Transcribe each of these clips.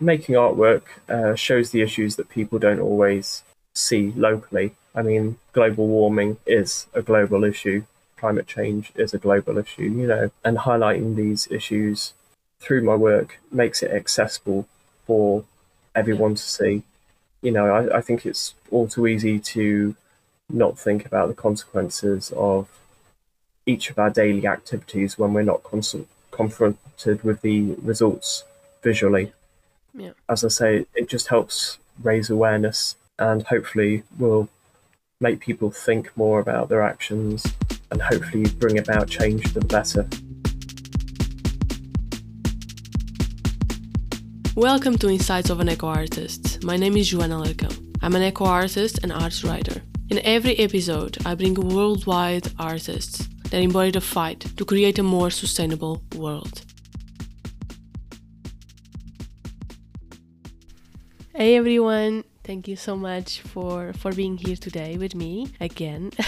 making artwork uh, shows the issues that people don't always see locally. I mean, global warming is a global issue, climate change is a global issue, you know, and highlighting these issues through my work makes it accessible for everyone to see. You know, I, I think it's all too easy to not think about the consequences of each of our daily activities when we're not constant, confronted with the results visually. Yeah. As I say, it just helps raise awareness and hopefully will make people think more about their actions and hopefully bring about change for the better. Welcome to Insights of an Eco Artist. My name is Joana Larcão. I'm an eco artist and arts writer. In every episode, I bring worldwide artists that embody the fight to create a more sustainable world. Hey everyone, thank you so much for for being here today with me again.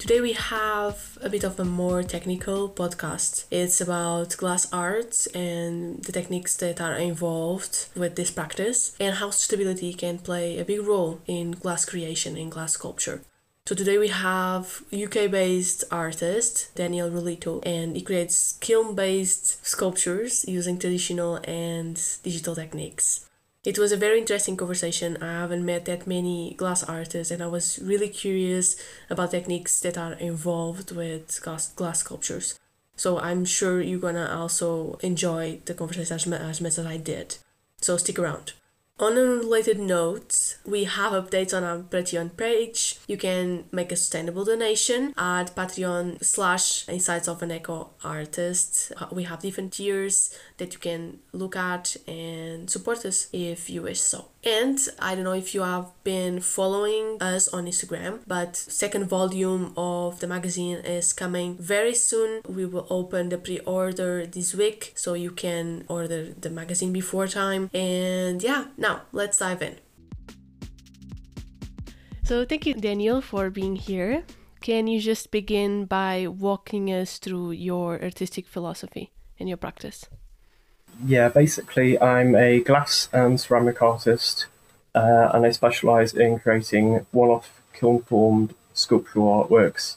Today we have a bit of a more technical podcast. It's about glass art and the techniques that are involved with this practice and how stability can play a big role in glass creation and glass sculpture. So today we have UK-based artist Daniel Rollitt and he creates kiln-based sculptures using traditional and digital techniques. It was a very interesting conversation. I haven't met that many glass artists, and I was really curious about techniques that are involved with glass, glass sculptures. So I'm sure you're gonna also enjoy the conversation as, as much as I did. So stick around. On a related note, we have updates on our Patreon page. You can make a sustainable donation at Patreon slash Insights of an Eco Artist. Uh, we have different tiers that you can look at and support us if you wish so. And I don't know if you have been following us on Instagram, but second volume of the magazine is coming very soon. We will open the pre-order this week, so you can order the magazine before time. And yeah, now let's dive in. So thank you, Daniel, for being here. Can you just begin by walking us through your artistic philosophy and your practice? Yeah, basically, I'm a glass and ceramic artist, uh, and I specialise in creating one off kiln formed sculptural artworks.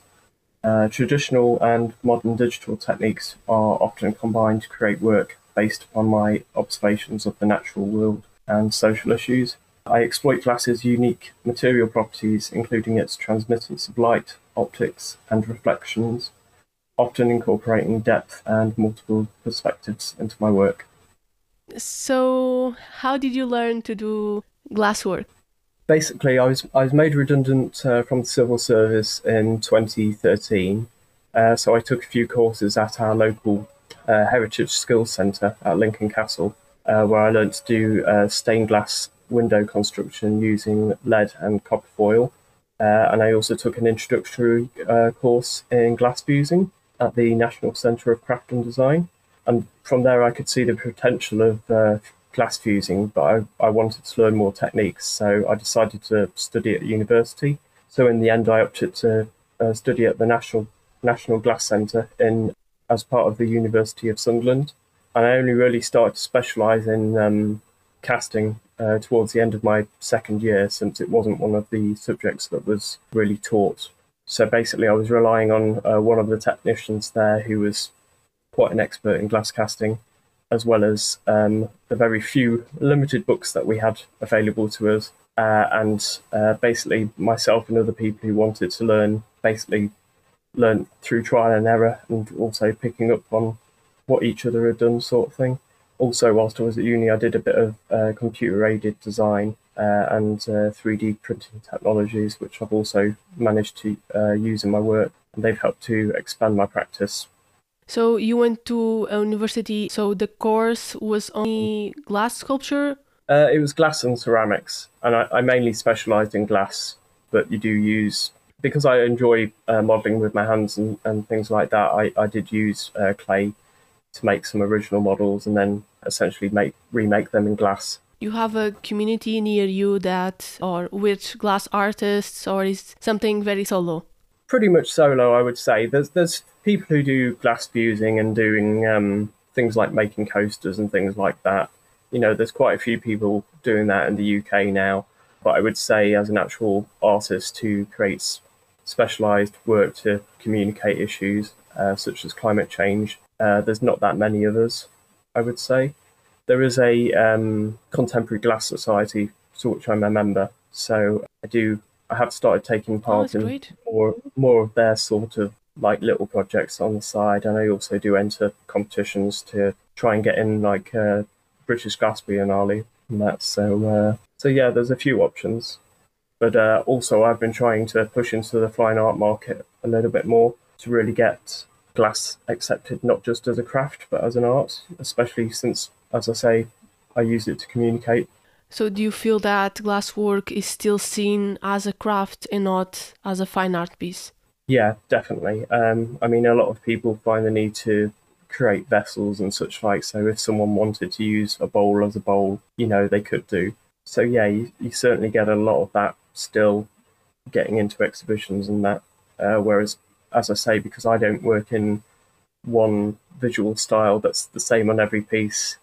Uh, traditional and modern digital techniques are often combined to create work based upon my observations of the natural world and social issues. I exploit glass's unique material properties, including its transmittance of light, optics, and reflections, often incorporating depth and multiple perspectives into my work. So, how did you learn to do glasswork? Basically, I was I was made redundant uh, from the civil service in 2013, uh, so I took a few courses at our local uh, Heritage Skills Centre at Lincoln Castle, uh, where I learned to do uh, stained glass window construction using lead and copper foil. Uh, and I also took an introductory uh, course in glass fusing at the National Centre of Craft and Design. And from there, I could see the potential of uh, glass fusing, but I, I wanted to learn more techniques. So I decided to study at university. So in the end, I opted to uh, study at the National National Glass Centre in as part of the University of Sunderland. And I only really started to specialise in um, casting uh, towards the end of my second year, since it wasn't one of the subjects that was really taught. So basically, I was relying on uh, one of the technicians there who was quite an expert in glass casting, as well as um, the very few limited books that we had available to us. Uh, and uh, basically, myself and other people who wanted to learn basically learned through trial and error and also picking up on what each other had done, sort of thing also, whilst I was at uni, I did a bit of uh, computer aided design and uh, 3D printing technologies, which I've also managed to uh, use in my work, and they've helped to expand my practice. So, you went to a university, so the course was only glass sculpture? Uh, it was glass and ceramics, and I, I mainly specialised in glass, but you do use because I enjoy uh, modelling with my hands and, and things like that, I, I did use clay to make some original models and then essentially make remake them in glass. You have a community near you that or with glass artists or is something very solo? Pretty much solo, I would say. There's there's people who do glass fusing and doing um, things like making coasters and things like that. You know, there's quite a few people doing that in the UK now. But I would say, as an actual artist who creates specialized work to communicate issues uh, such as climate change, uh, there's not that many of us, I would say. There is a um, contemporary glass society to which I'm a member, so I do. I have started taking Oh, part that's in great. more more of their sort of like little projects on the side, and I also do enter competitions to try and get in like uh, British Glass Biennale and that. So uh, so yeah, there's a few options, but uh, also I've been trying to push into the fine art market a little bit more to really get glass accepted not just as a craft but as an art, especially since, as I say, I use it to communicate. So, do you feel that glass work is still seen as a craft and not as a fine art piece? Yeah, definitely. Um, I mean, a lot of people find the need to create vessels and such like. So, if someone wanted to use a bowl as a bowl, you know, they could do. So, yeah, you, you certainly get a lot of that still getting into exhibitions and that. Uh, whereas, as I say, because I don't work in one visual style that's the same on every piece,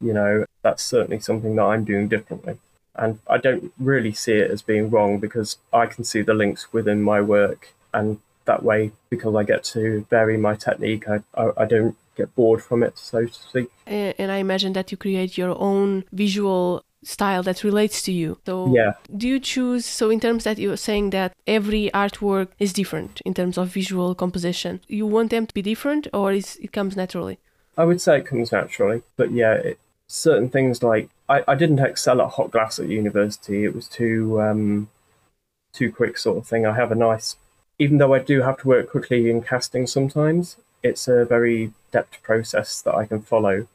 you know, that's certainly something that I'm doing differently. And I don't really see it as being wrong because I can see the links within my work. And that way, because I get to vary my technique, I, I, I don't get bored from it, so to speak. And I imagine that you create your own visual style that relates to you. So, Yeah. do you choose? So, in terms that you're saying that every artwork is different in terms of visual composition, you want them to be different, or is it comes naturally? I would say it comes naturally, but yeah, it, certain things like I, I didn't excel at hot glass at university. It was too um, too quick sort of thing. I have a nice, even though I do have to work quickly in casting sometimes. It's a very depth process that I can follow,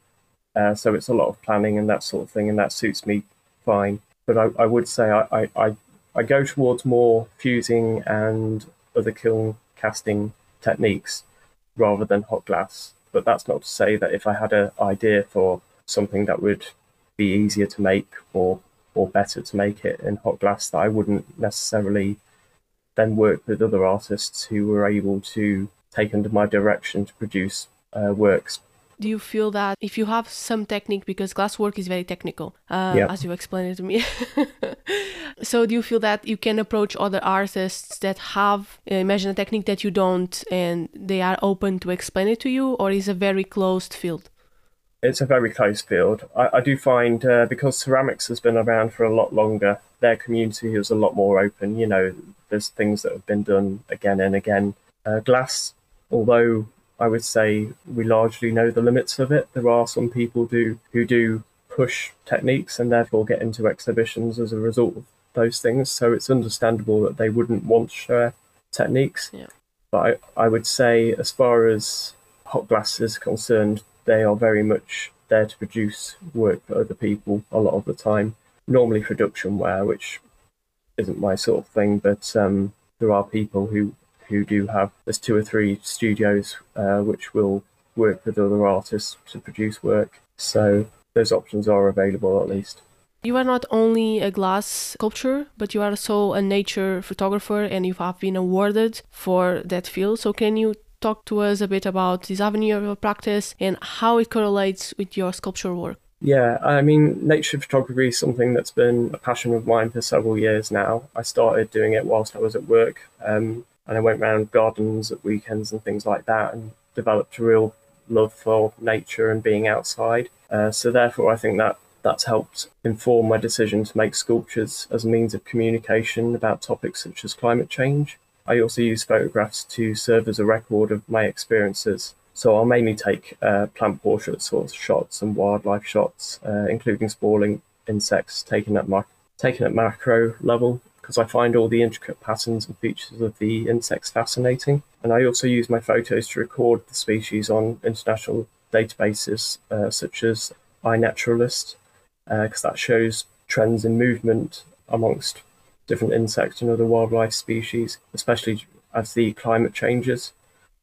uh, so it's a lot of planning and that sort of thing, and that suits me fine. But I, I would say I, I, I, go towards more fusing and other kiln casting techniques rather than hot glass. But that's not to say that if I had an idea for something that would be easier to make or or better to make it in hot glass, that I wouldn't necessarily then work with other artists who were able to take under my direction to produce uh, works. Do you feel that if you have some technique, because glass work is very technical, uh, Yeah. as you explained it to me, so do you feel that you can approach other artists that have, uh, imagine a technique that you don't, and they are open to explain it to you, or is a very closed field? It's a very closed field. I, I do find uh, because ceramics has been around for a lot longer, their community is a lot more open. You know, there's things that have been done again and again. Uh, glass, although I would say we largely know the limits of it, there are some people do who do push techniques and therefore get into exhibitions as a result of those things. So it's understandable that they wouldn't want to share techniques. Yeah. But I, I would say, as far as hot glass is concerned, they are very much there to produce work for other people a lot of the time. Normally production wear, which isn't my sort of thing, but um, there are people who who do have there's two or three studios uh, which will work with other artists to produce work. So those options are available at least. You are not only a glass sculptor, but you are also a nature photographer and you have been awarded for that field. So, can you talk to us a bit about this avenue of your practice and how it correlates with your sculpture work? Yeah, I mean, nature photography is something that's been a passion of mine for several years now. I started doing it whilst I was at work, um, and I went around gardens at weekends and things like that, and developed a real love for nature and being outside. Uh, so therefore, I think that that's helped inform my decision to make sculptures as a means of communication about topics such as climate change. I also use photographs to serve as a record of my experiences. So I'll mainly take uh, plant portraits or shots and wildlife shots, uh, including sprawling insects taken at my taken at macro level because I find all the intricate patterns and features of the insects fascinating. And I also use my photos to record the species on international databases uh, such as iNaturalist because that shows trends in movement amongst different insect and other wildlife species, especially as the climate changes.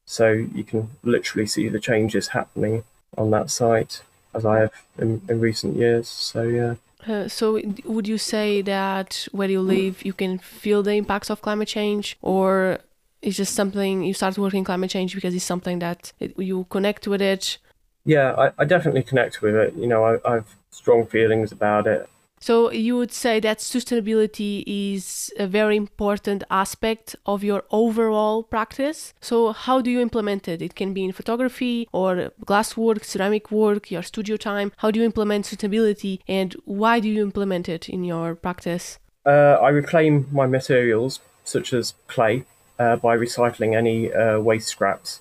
So you can literally see the changes happening on that site as I have in, in recent years. So yeah. Uh, so, would you say that where you live, you can feel the impacts of climate change, or it's just something you start working climate change because it's something that it, you connect with it? Yeah, I, I definitely connect with it. You know, I, I've strong feelings about it. So you would say that sustainability is a very important aspect of your overall practice. So how do you implement it? It can be in photography or glass work, ceramic work, your studio time. How do you implement sustainability and why do you implement it in your practice? Uh, I reclaim my materials, such as clay, uh, by recycling any uh, waste scraps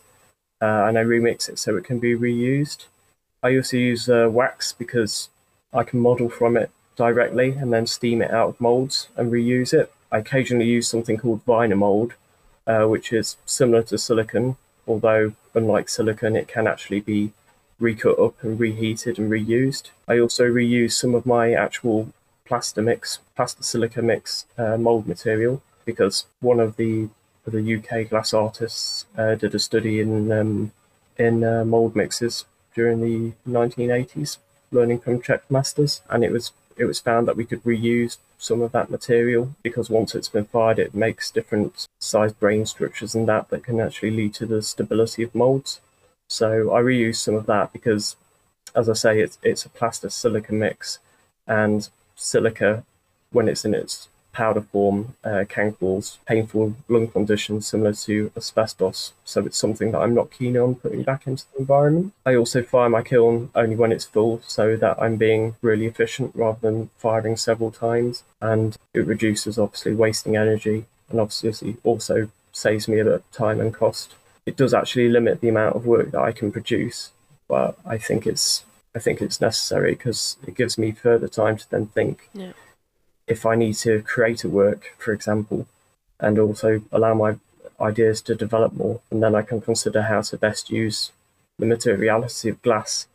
uh, and I remix it so it can be reused. I also use uh, wax because I can model from it directly and then steam it out of molds and reuse it. I occasionally use something called Vinamold, uh, which is similar to silicon, although unlike silicon, it can actually be recut up and reheated and reused. I also reuse some of my actual plaster mix, plaster silica mix uh, mold material because one of the the UK glass artists uh, did a study in um, in uh, mold mixes during the 1980s, learning from Czech masters, and it was it was found that we could reuse some of that material because once it's been fired, it makes different sized grain structures and that that can actually lead to the stability of molds. So I reuse some of that because, as I say, it's it's a plaster silica mix, and silica when it's in its powder form uh, can cause painful lung conditions similar to asbestos. So it's something that I'm not keen on putting back into the environment. I also fire my kiln only when it's full so that I'm being really efficient rather than firing several times. And it reduces obviously wasting energy and obviously also saves me a bit of time and cost. It does actually limit the amount of work that I can produce, but I think it's I think it's necessary because it gives me further time to then think. Yeah if I need to create a work, for example, and also allow my ideas to develop more, and then I can consider how to best use the materiality of glass.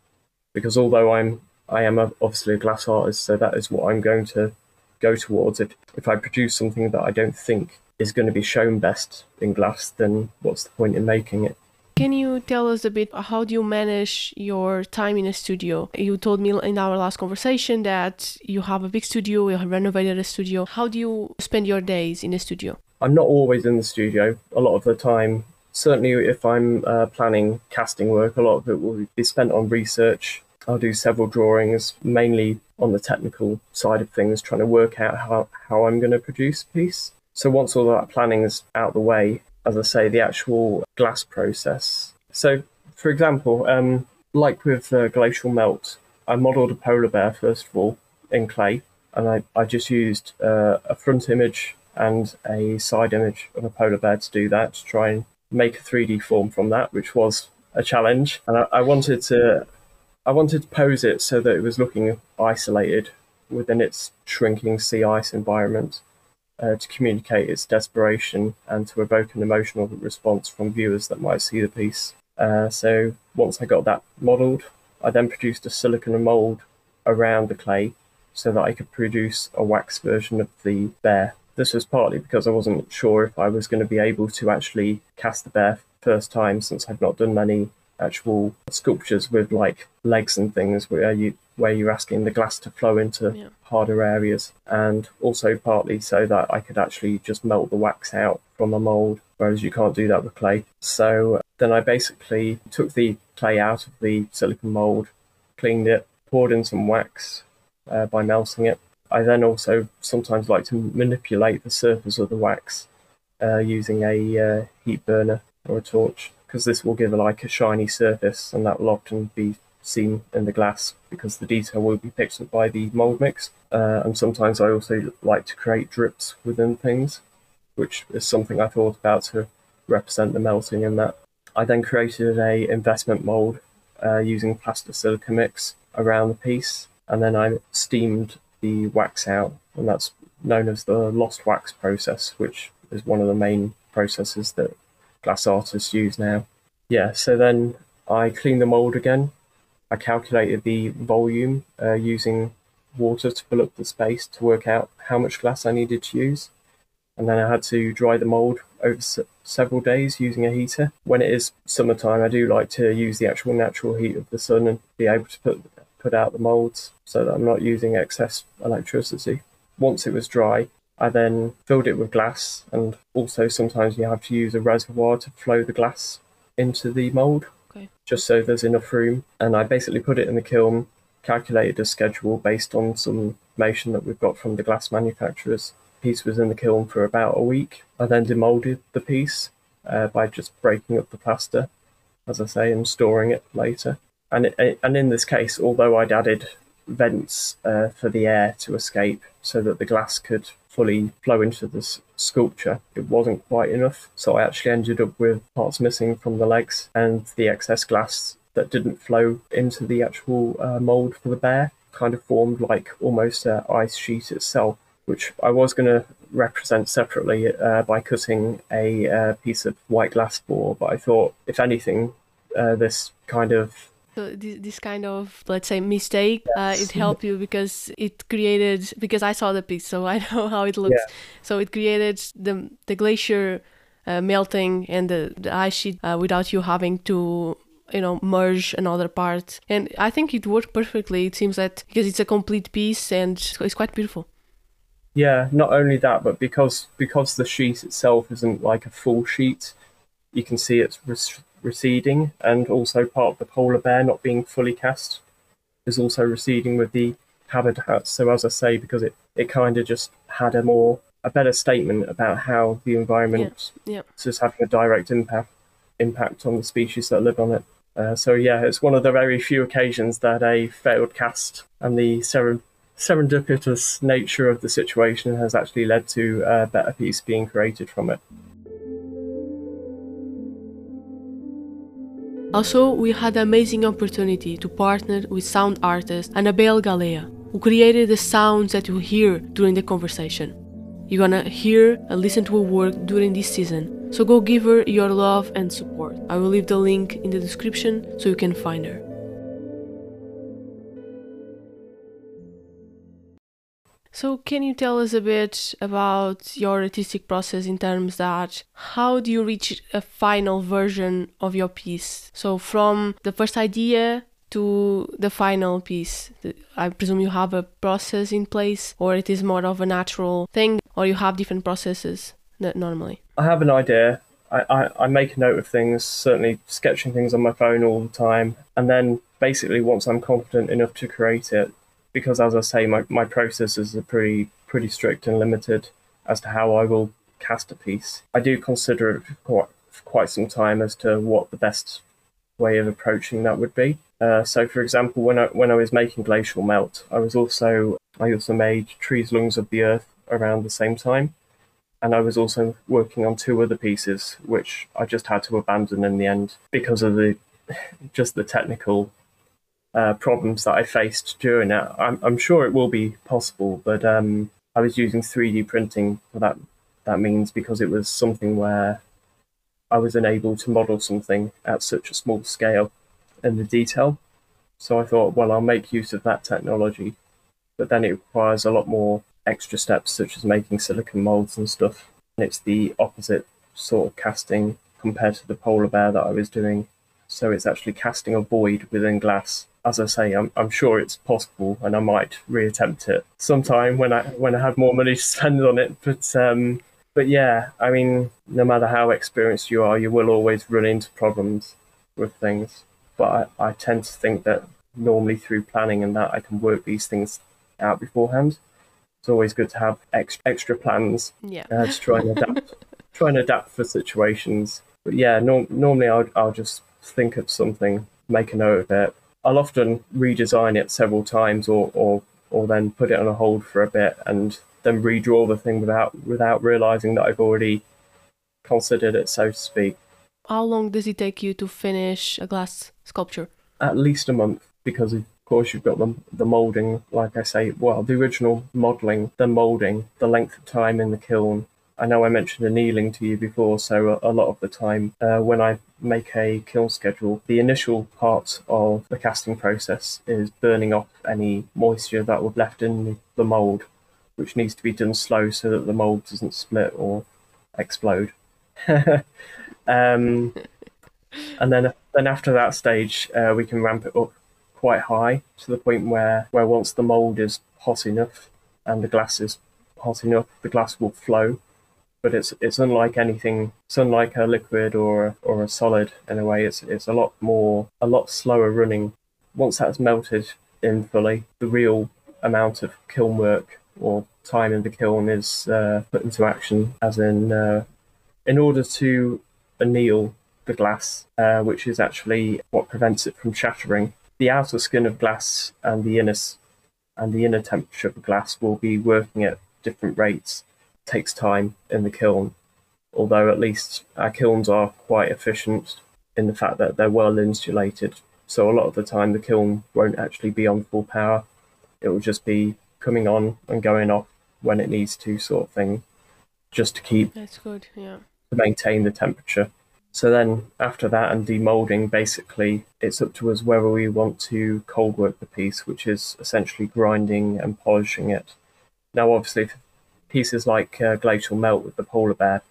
Because although I'm I am obviously a glass artist, so that is what I'm going to go towards. If if I produce something that I don't think is going to be shown best in glass, then what's the point in making it? Can you tell us a bit how do you manage your time in a studio? You told me in our last conversation that you have a big studio, you have renovated a studio. How do you spend your days in a studio? I'm not always in the studio. A lot of the time, certainly if I'm uh, planning casting work, a lot of it will be spent on research. I'll do several drawings, mainly on the technical side of things, trying to work out how, how I'm going to produce a piece. So once all that planning is out the way, as I say, the actual glass process. So, for example, um, like with uh, glacial melt, I modelled a polar bear first of all in clay, and I, I just used uh, a front image and a side image of a polar bear to do that to try and make a 3D form from that, which was a challenge. And I, I wanted to I wanted to pose it so that it was looking isolated within its shrinking sea ice environment uh, to communicate its desperation and to evoke an emotional response from viewers that might see the piece. Uh, so once I got that modelled, I then produced a silicon mould around the clay so that I could produce a wax version of the bear. This was partly because I wasn't sure if I was going to be able to actually cast the bear first time since I've not done many actual sculptures with like legs and things where you where you're asking the glass to flow into yeah. harder areas. And also partly so that I could actually just melt the wax out from a mold whereas you can't do that with clay. So then I basically took the clay out of the silicon mold cleaned it poured in some wax uh, by melting it. I then also sometimes like to manipulate the surface of the wax uh, using a uh, heat burner or a torch because this will give like a shiny surface and that will often be seen in the glass because the detail will be picked up by the mold mix. Uh, and sometimes I also like to create drips within things, which is something I thought about to represent the melting in that. I then created a investment mold uh, using plaster silica mix around the piece, and then I steamed the wax out, and that's known as the lost wax process, which is one of the main processes that glass artists use now. Yeah, so then I cleaned the mold again. I calculated the volume uh, using water to fill up the space to work out how much glass I needed to use. And then I had to dry the mold over s- several days using a heater. When it is summertime, I do like to use the actual natural heat of the sun and be able to put put out the molds so that I'm not using excess electricity. Once it was dry, I then filled it with glass, and also sometimes you have to use a reservoir to flow the glass into the mold. Okay. Just so there's enough room. And I basically put it in the kiln, calculated a schedule based on some information that we've got from the glass manufacturers. piece was in the kiln for about a week. I then demolded the piece uh, by just breaking up the plaster, as I say, and storing it later. And it, and in this case, although I'd added vents uh, for the air to escape so that the glass could fully flow into the sculpture. It wasn't quite enough, so I actually ended up with parts missing from the legs and the excess glass that didn't flow into the actual uh, mold for the bear kind of formed like almost an ice sheet itself, which I was going to represent separately uh, by cutting a uh, piece of white glass for, but I thought, if anything, uh, this kind of so this, this kind of let's say mistake uh, it helped you because it created because i saw the piece so i know how it looks. Yeah. so it created the the glacier uh, melting and the, the ice sheet uh, without you having to you know merge another part. And i think it worked perfectly it seems that because it's a complete piece and it's quite beautiful. Yeah not only that but because because the sheet itself isn't like a full sheet you can see it's receding, and also part of the polar bear not being fully cast is also receding with the habitat. So as I say, because it, it kind of just had a more a better statement about how the environment yeah, yeah. is having a direct impact impact on the species that live on it. Uh, so yeah, it's one of the very few occasions that a failed cast and the seren- serendipitous nature of the situation has actually led to a better piece being created from it. Also, we had the amazing opportunity to partner with sound artist Annabelle Galea, who created the sounds that you hear during the conversation. You're gonna hear and listen to her work during this season, so go give her your love and support. I will leave the link in the description so you can find her. So, can you tell us a bit about your artistic process in terms that how do you reach a final version of your piece? So, from the first idea to the final piece, I presume you have a process in place, or it is more of a natural thing, or you have different processes normally? I have an idea. I, I, I make a note of things, certainly sketching things on my phone all the time. And then basically, once I'm confident enough to create it, because as I say, my, my processes are pretty pretty strict and limited as to how I will cast a piece. I do consider it quite, quite some time as to what the best way of approaching that would be. Uh, so, for example, when I when I was making Glacial Melt, I was also I also made Trees Lungs of the Earth around the same time, and I was also working on two other pieces which I just had to abandon in the end because of the just the technical uh, problems that I faced during it. I'm, I'm sure it will be possible, but um, I was using 3D printing for that. That means because it was something where I was unable to model something at such a small scale and the detail. So I thought, well, I'll make use of that technology, but then it requires a lot more extra steps, such as making silicon molds and stuff. And it's the opposite sort of casting compared to the polar bear that I was doing. So it's actually casting a void within glass as I say, I'm, I'm sure it's possible, and I might reattempt it sometime when I when I have more money to spend on it. But um, but yeah, I mean, no matter how experienced you are, you will always run into problems with things. But I, I tend to think that normally through planning and that I can work these things out beforehand. It's always good to have extra extra plans yeah. uh, to try and adapt, try and adapt for situations. But yeah, no, normally I'll I'll just think of something, make a note of it, I'll often redesign it several times or, or or then put it on a hold for a bit and then redraw the thing without without realizing that I've already considered it, so to speak. How long does it take you to finish a glass sculpture? At least a month, because of course you've got the the molding. Like I say, well, the original modeling, the molding, the length of time in the kiln, I know I mentioned annealing to you before, so a, a lot of the time uh, when I make a kiln schedule, the initial part of the casting process is burning off any moisture that was left in the mould, which needs to be done slow so that the mould doesn't split or explode. um, and then then after that stage, uh, we can ramp it up quite high to the point where, where once the mould is hot enough and the glass is hot enough, the glass will flow but it's it's unlike anything. It's unlike a liquid or or a solid in a way. It's it's a lot more a lot slower running. Once that's melted in fully, the real amount of kiln work or time in the kiln is uh, put into action, as in uh, in order to anneal the glass, uh, which is actually what prevents it from shattering. The outer skin of glass and the inner and the inner temperature of the glass will be working at different rates. Takes time in the kiln, although at least our kilns are quite efficient in the fact that they're well insulated. So a lot of the time the kiln won't actually be on full power. It will just be coming on and going off when it needs to, sort of thing, just to keep. That's good. Yeah. To maintain the temperature. So then after that and demolding, basically it's up to us whether we want to cold work the piece, which is essentially grinding and polishing it. Now, obviously, pieces like uh, glacial melt with the polar bear,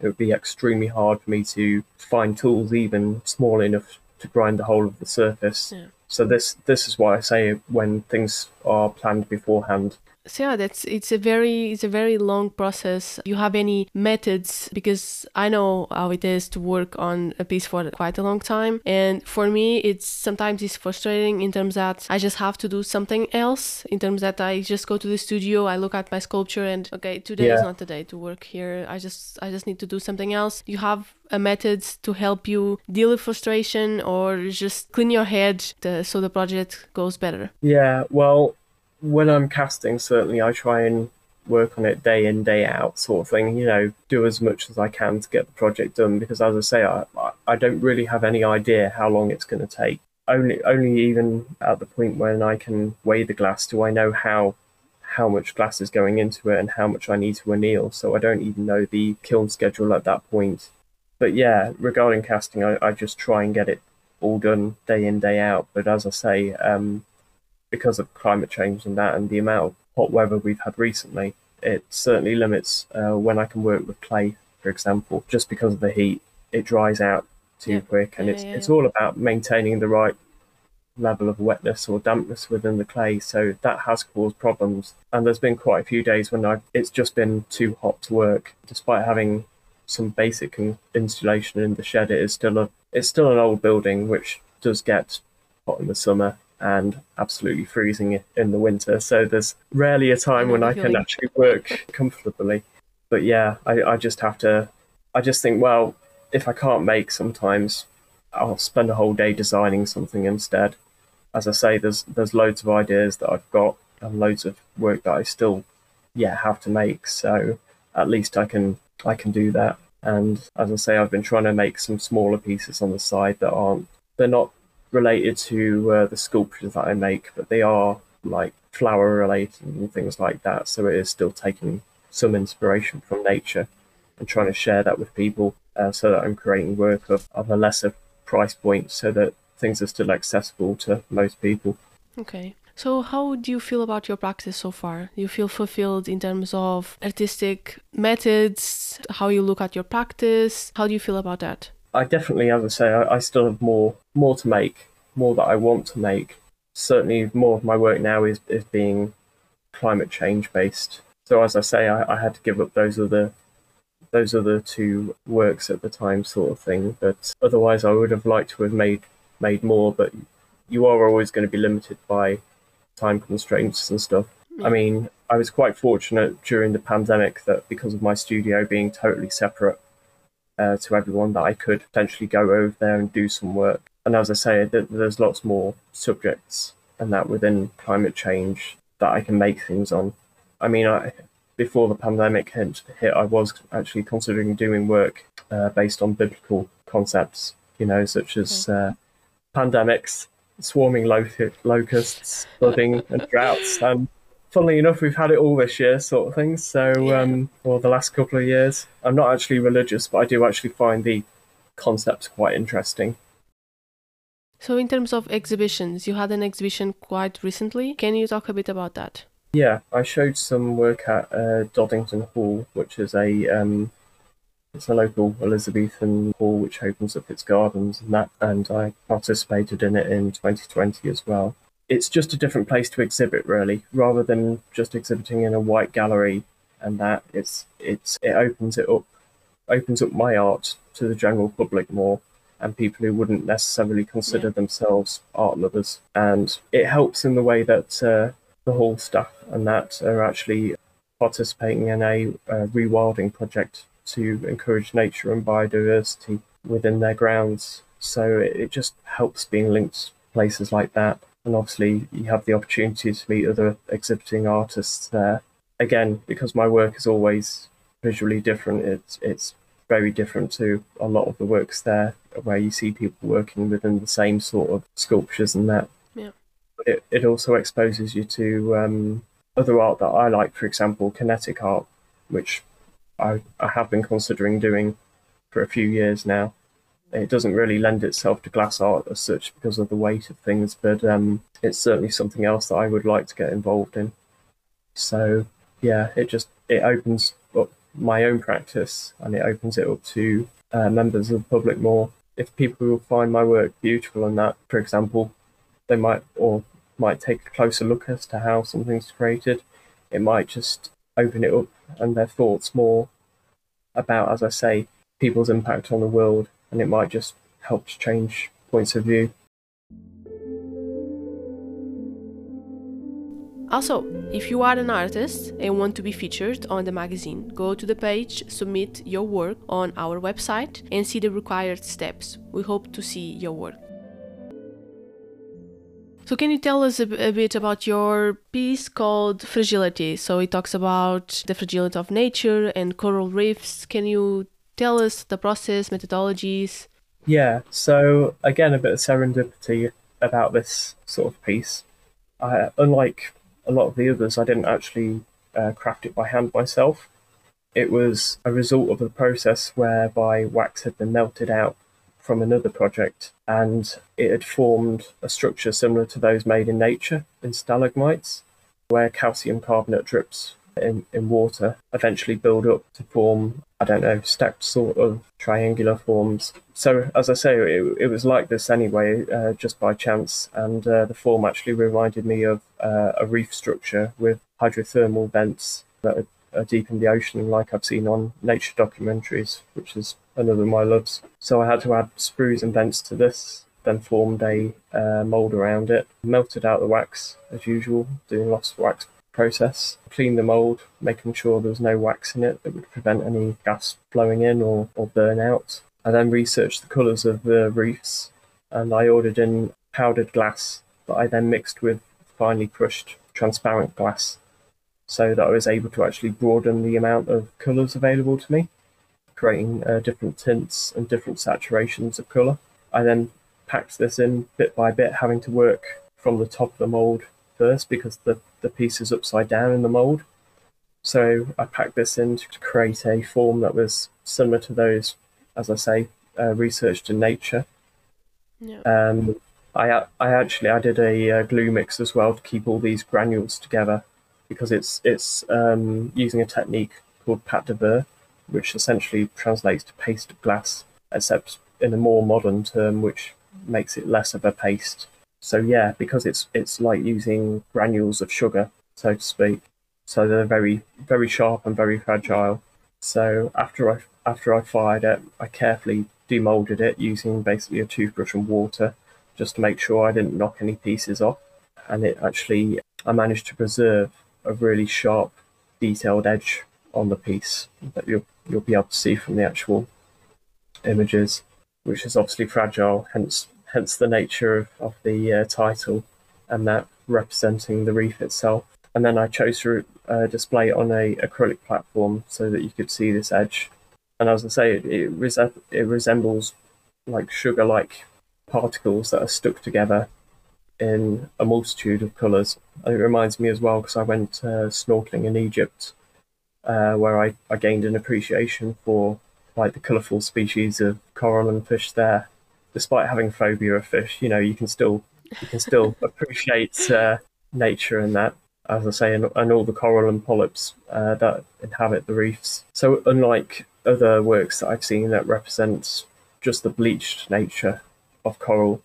it would be extremely hard for me to find tools even small enough to grind the whole of the surface. Yeah. So this this is why I say when things are planned beforehand, so yeah that's it's a very it's a very long process. You have any methods? Because i know how it is to work on a piece for quite a long time. And for me it's sometimes it's frustrating in terms that i just have to do something else. In terms that i just go to the studio i look at my sculpture and okay today yeah. is not the day to work here. I just i just need to do something else. You have uh, a method to help you deal with frustration or just clean your head to, so the project goes better? Yeah well when I'm casting, certainly I try and work on it day in day out sort of thing you know do as much as i can to get the project done because as i say i i don't really have any idea how long it's going to take. Only only even at the point when i can weigh the glass do i know how how much glass is going into it and how much i need to anneal so i don't even know the kiln schedule at that point. But yeah regarding casting i, I just try and get it all done day in day out. But as i say um because of climate change and that, and the amount of hot weather we've had recently, it certainly limits uh, when I can work with clay, for example, just because of the heat. It dries out too yeah. quick, and yeah, it's yeah, it's all about maintaining the right level of wetness or dampness within the clay. So that has caused problems, and there's been quite a few days when I it's just been too hot to work, despite having some basic insulation in the shed. It is still a it's still an old building which does get hot in the summer and absolutely freezing in the winter. So there's rarely a time when I can actually work comfortably. But yeah, I, I just have to, I just think, well, if I can't make sometimes, I'll spend a whole day designing something instead. As I say, there's there's loads of ideas that I've got and loads of work that I still, yeah, have to make. So at least I can I can do that. And as I say, I've been trying to make some smaller pieces on the side that aren't they're not related to uh, the sculptures that I make, but they are like flower related and things like that. So it is still taking some inspiration from nature and trying to share that with people uh, so that I'm creating work of, of a lesser price point so that things are still accessible to most people. Okay. So, how do you feel about your practice so far? Do you feel fulfilled in terms of artistic methods, how you look at your practice? How do you feel about that? I definitely, as I say, I, I still have more more to make, more that I want to make. Certainly, more of my work now is is being climate change based. So as I say, I, I had to give up those other those other two works at the time, sort of thing. But otherwise, I would have liked to have made made more. But you are always going to be limited by time constraints and stuff. Hmm. I mean, I was quite fortunate during the pandemic that because of my studio being totally separate uh, to everyone that I could potentially go over there and do some work. And as I say, there's lots more subjects and that within climate change that I can make things on. I mean, I, before the pandemic hit, hit, I was actually considering doing work uh, based on biblical concepts, you know, such as uh, pandemics, swarming locusts, flooding, and droughts. And funnily enough, we've had it all this year, sort of thing. So, yeah. um, or the last couple of years. I'm not actually religious, but I do actually find the concepts quite interesting. So, in terms of exhibitions, you had an exhibition quite recently. Can you talk a bit about that? Yeah, I showed some work at uh, Doddington Hall, which is a um, it's a local Elizabethan hall which opens up its gardens and that, and I participated in it in 2020 as well it's just a different place to exhibit, really, rather than just exhibiting in a white gallery. and that it's it's it opens it up opens up my art to the general public more and people who wouldn't necessarily consider yeah. themselves art lovers and it helps in the way that uh, the hall staff and that are actually participating in a, a rewilding project to encourage nature and biodiversity within their grounds so it, it just helps being linked places like that and obviously you have the opportunity to meet other exhibiting artists there again, because my work is always visually different, it's it's very different to a lot of the works there where you see people working within the same sort of sculptures and that. Yeah. But it, it also exposes you to um, other art that I like, for example, kinetic art, which I, I have been considering doing for a few years now. It doesn't really lend itself to glass art as such because of the weight of things, but um, it's certainly something else that I would like to get involved in. So yeah, it just it opens up my own practice and it opens it up to uh, members of the public more. If people find my work beautiful and that, for example, they might or might take a closer look as to how something's created. It might just open it up and their thoughts more about, as I say, people's impact on the world, and it might just help to change points of view. Also, if you are an artist and want to be featured on the magazine, go to the page, submit your work on our website, and see the required steps. We hope to see your work. So, can you tell us a, bit about your piece called Fragility? So, it talks about the fragility of nature and coral reefs. Can you tell us the process, methodologies? Yeah, so again, a bit of serendipity about this sort of piece. Uh, unlike a lot of the others, I didn't actually uh, craft it by hand myself. It was a result of a process whereby wax had been melted out from another project and it had formed a structure similar to those made in nature in stalagmites, where calcium carbonate drips in, in water eventually build up to form, I don't know, stacked sort of triangular forms. So, as I say, it, it was like this anyway, uh, just by chance. And uh, the form actually reminded me of uh, a reef structure with hydrothermal vents that are, are deep in the ocean, like I've seen on nature documentaries, which is another of my loves. So, I had to add sprues and vents to this then formed a uh, mold around it, melted out the wax as usual, doing lots of wax process, clean the mold, making sure there was no wax in it that would prevent any gas flowing in or, or burn out. I then researched the colours of the roofs and I ordered in powdered glass that I then mixed with finely crushed transparent glass so that I was able to actually broaden the amount of colours available to me, creating uh, different tints and different saturations of colour. I then packed this in bit by bit, having to work from the top of the mould first because the, the piece is upside down in the mold. So I packed this in to create a form that was similar to those, as I say, uh, researched in nature. Yeah. Um, I I actually added a uh, glue mix as well to keep all these granules together because it's it's um, using a technique called pâte de verre, which essentially translates to paste of glass, except in a more modern term, which makes it less of a paste so yeah, because it's it's like using granules of sugar, so to speak. So they're very very sharp and very fragile. So after I after I fired it, I carefully demolded it using basically a toothbrush and water, just to make sure I didn't knock any pieces off. And it actually I managed to preserve a really sharp, detailed edge on the piece that you'll you'll be able to see from the actual images, which is obviously fragile, hence hence the nature of, of the uh, title and that representing the reef itself. And then I chose to uh, display it on a acrylic platform so that you could see this edge. And as I say, it, it, it resembles like sugar-like particles that are stuck together in a multitude of colours. And it reminds me as well because I went uh, snorkeling in Egypt, uh, where I, I gained an appreciation for like the colourful species of coral and fish there despite having phobia of fish, you know, you can still you can still appreciate uh, nature and that, as I say, and, and all the coral and polyps uh, that inhabit the reefs. So unlike other works that I've seen that represents just the bleached nature of coral,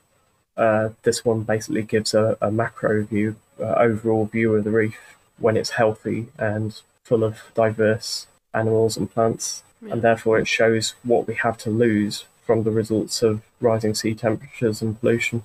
uh, this one basically gives a, a macro view, uh, overall view of the reef when it's healthy and full of diverse animals and plants, Yeah. and therefore it shows what we have to lose from the results of rising sea temperatures and pollution.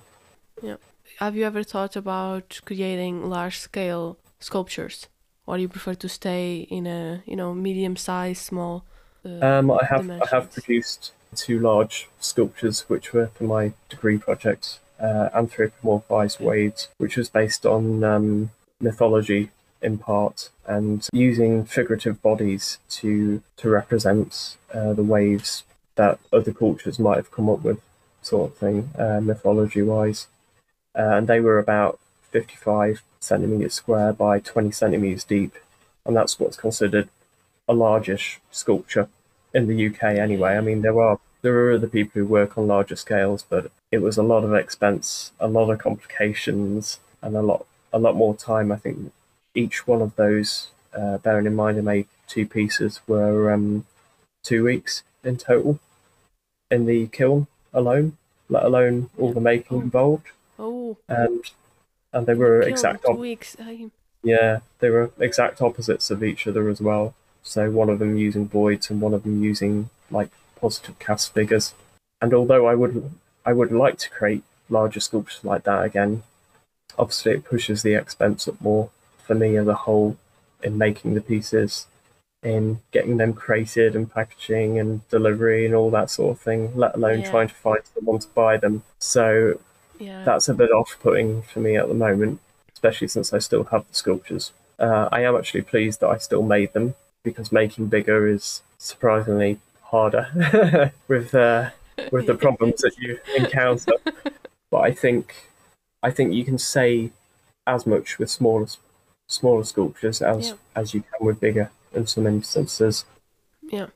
Yeah. Have you ever thought about creating large scale sculptures? Or do you prefer to stay in a, you know, medium size, small uh, Um, I have I have produced two large sculptures which were for my degree project, uh, anthropomorphized waves, which was based on um, mythology in part and using figurative bodies to to represent uh, the waves that other cultures might have come up with, sort of thing, uh, mythology wise. Uh, and they were about 55 centimeters square by 20 centimeters deep, and that's what's considered a largish sculpture in the UK anyway. I mean, there are there are other people who work on larger scales, but it was a lot of expense, a lot of complications, and a lot a lot more time. I think each one of those, uh, bearing in mind I made two pieces, were um, two weeks in total in the kiln alone, let alone all the making Oh. involved, Oh, and and they were kiln, exact op- weeks. Yeah, they were exact opposites of each other as well. So one of them using voids and one of them using like positive cast figures. And although I would I would like to create larger sculptures like that again, obviously it pushes the expense up more for me as a whole in making the pieces, in getting them created and packaging and delivery and all that sort of thing, let alone Yeah. trying to find someone to buy them. So yeah. that's a bit off-putting for me at the moment, especially since I still have the sculptures. Uh, I am actually pleased that I still made them because making bigger is surprisingly harder with uh, with the problems that you encounter. But I think I think you can say as much with smaller smaller sculptures as Yeah. as you can with bigger in so many senses. yeah.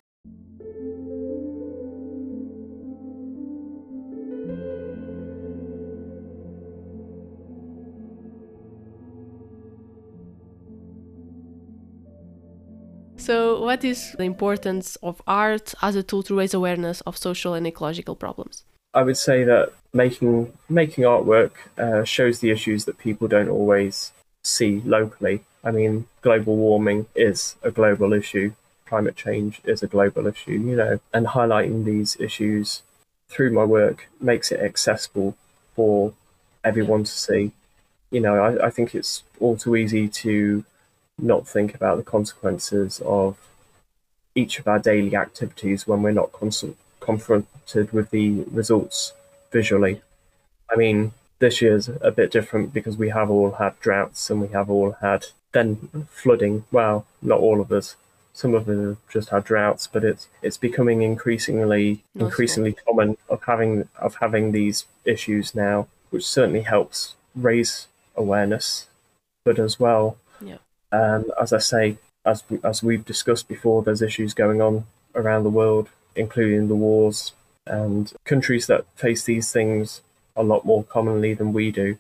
So, what is the importance of art as a tool to raise awareness of social and ecological problems? I would say that making making artwork uh, shows the issues that people don't always see locally. I mean, global warming is a global issue. Climate change is a global issue, you know, and highlighting these issues through my work makes it accessible for everyone to see. You know, I, I think it's all too easy to not think about the consequences of each of our daily activities when we're not confronted with the results visually. I mean, this year's a bit different because we have all had droughts and we have all had then flooding. Well, not all of us. Some of us have just had droughts, but it's it's becoming increasingly Noticeable. increasingly common of having of having these issues now, which certainly helps raise awareness, but as well, Yeah. um, as I say, as as we've discussed before, there's issues going on around the world, including the wars and countries that face these things a lot more commonly than we do.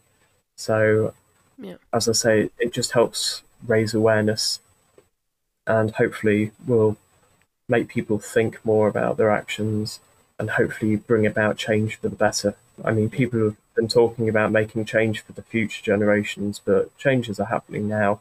So, Yeah. as I say, it just helps raise awareness and hopefully will make people think more about their actions and hopefully bring about change for the better. I mean, people have been talking about making change for the future generations, but changes are happening now.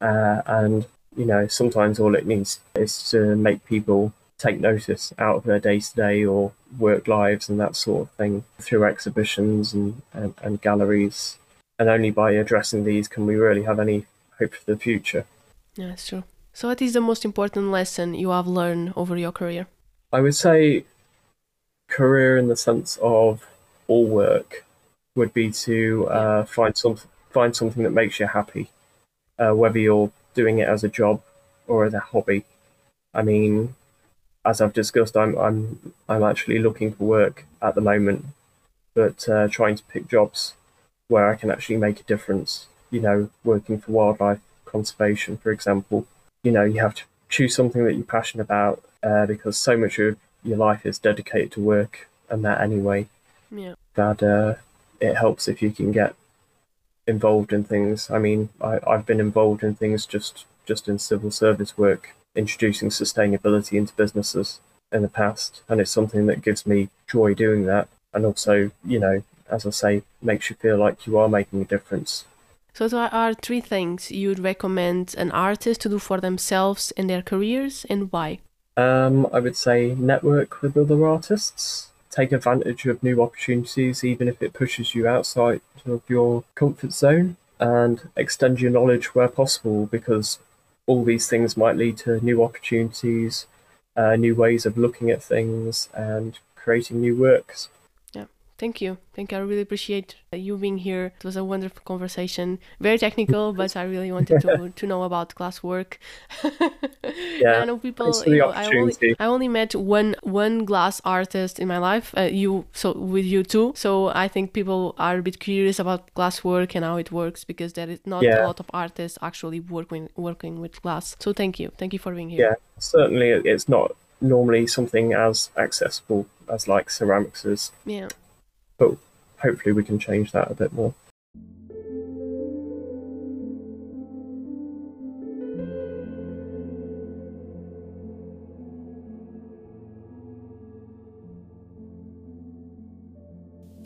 Uh, and, you know, sometimes all it needs is to make people take notice out of their day to day or work lives and that sort of thing through exhibitions and, and, and galleries. And only by addressing these can we really have any hope for the future. Yeah, it's true. So, what is the most important lesson you have learned over your career? I would say career in the sense of all work would be to uh, find some find something that makes you happy, uh, whether you're doing it as a job or as a hobby. I mean, as I've discussed, I'm I'm I'm actually looking for work at the moment, but uh, trying to pick jobs where I can actually make a difference. You know, working for wildlife conservation, for example. You know, you have to choose something that you're passionate about uh, because so much of your life is dedicated to work and that anyway Yeah. that uh, it helps if you can get involved in things. I mean, I, I've been involved in things just just in civil service work, introducing sustainability into businesses in the past, and it's something that gives me joy doing that, and also, you know, as I say, makes you feel like you are making a difference. So, there are three things you'd recommend an artist to do for themselves in their careers and why? Um, I would say network with other artists, take advantage of new opportunities, even if it pushes you outside of your comfort zone, and extend your knowledge where possible because all these things might lead to new opportunities, uh, new ways of looking at things, and creating new works. Thank you. Thank you. I really appreciate you being here. It was a wonderful conversation. Very technical, but I really wanted to to know about glasswork. yeah. I know people. You know, I, only, I only met one one glass artist in my life. Uh, you so with you too. So I think people are a bit curious about glasswork and how it works because there is not yeah. a lot of artists actually working working with glass. So thank you. Thank you for being here. Yeah, certainly it's not normally something as accessible as like ceramics is. Yeah but hopefully we can change that a bit more.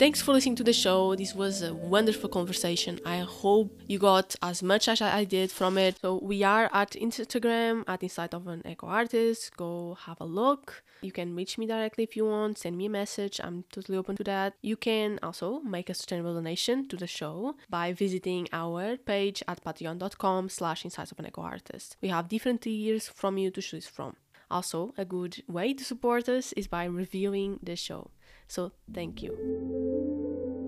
Thanks for listening to the show. This was a wonderful conversation. I hope you got as much as I did from it. So we are at Instagram at Insights of an Eco Artist. Go have a look. You can reach me directly if you want, send me a message. I'm totally open to that. You can also make a sustainable donation to the show by visiting our page at patreon.com slash insights of an eco artist. We have different tiers from you to choose from. Also, a good way to support us is by reviewing the show. So, thank you.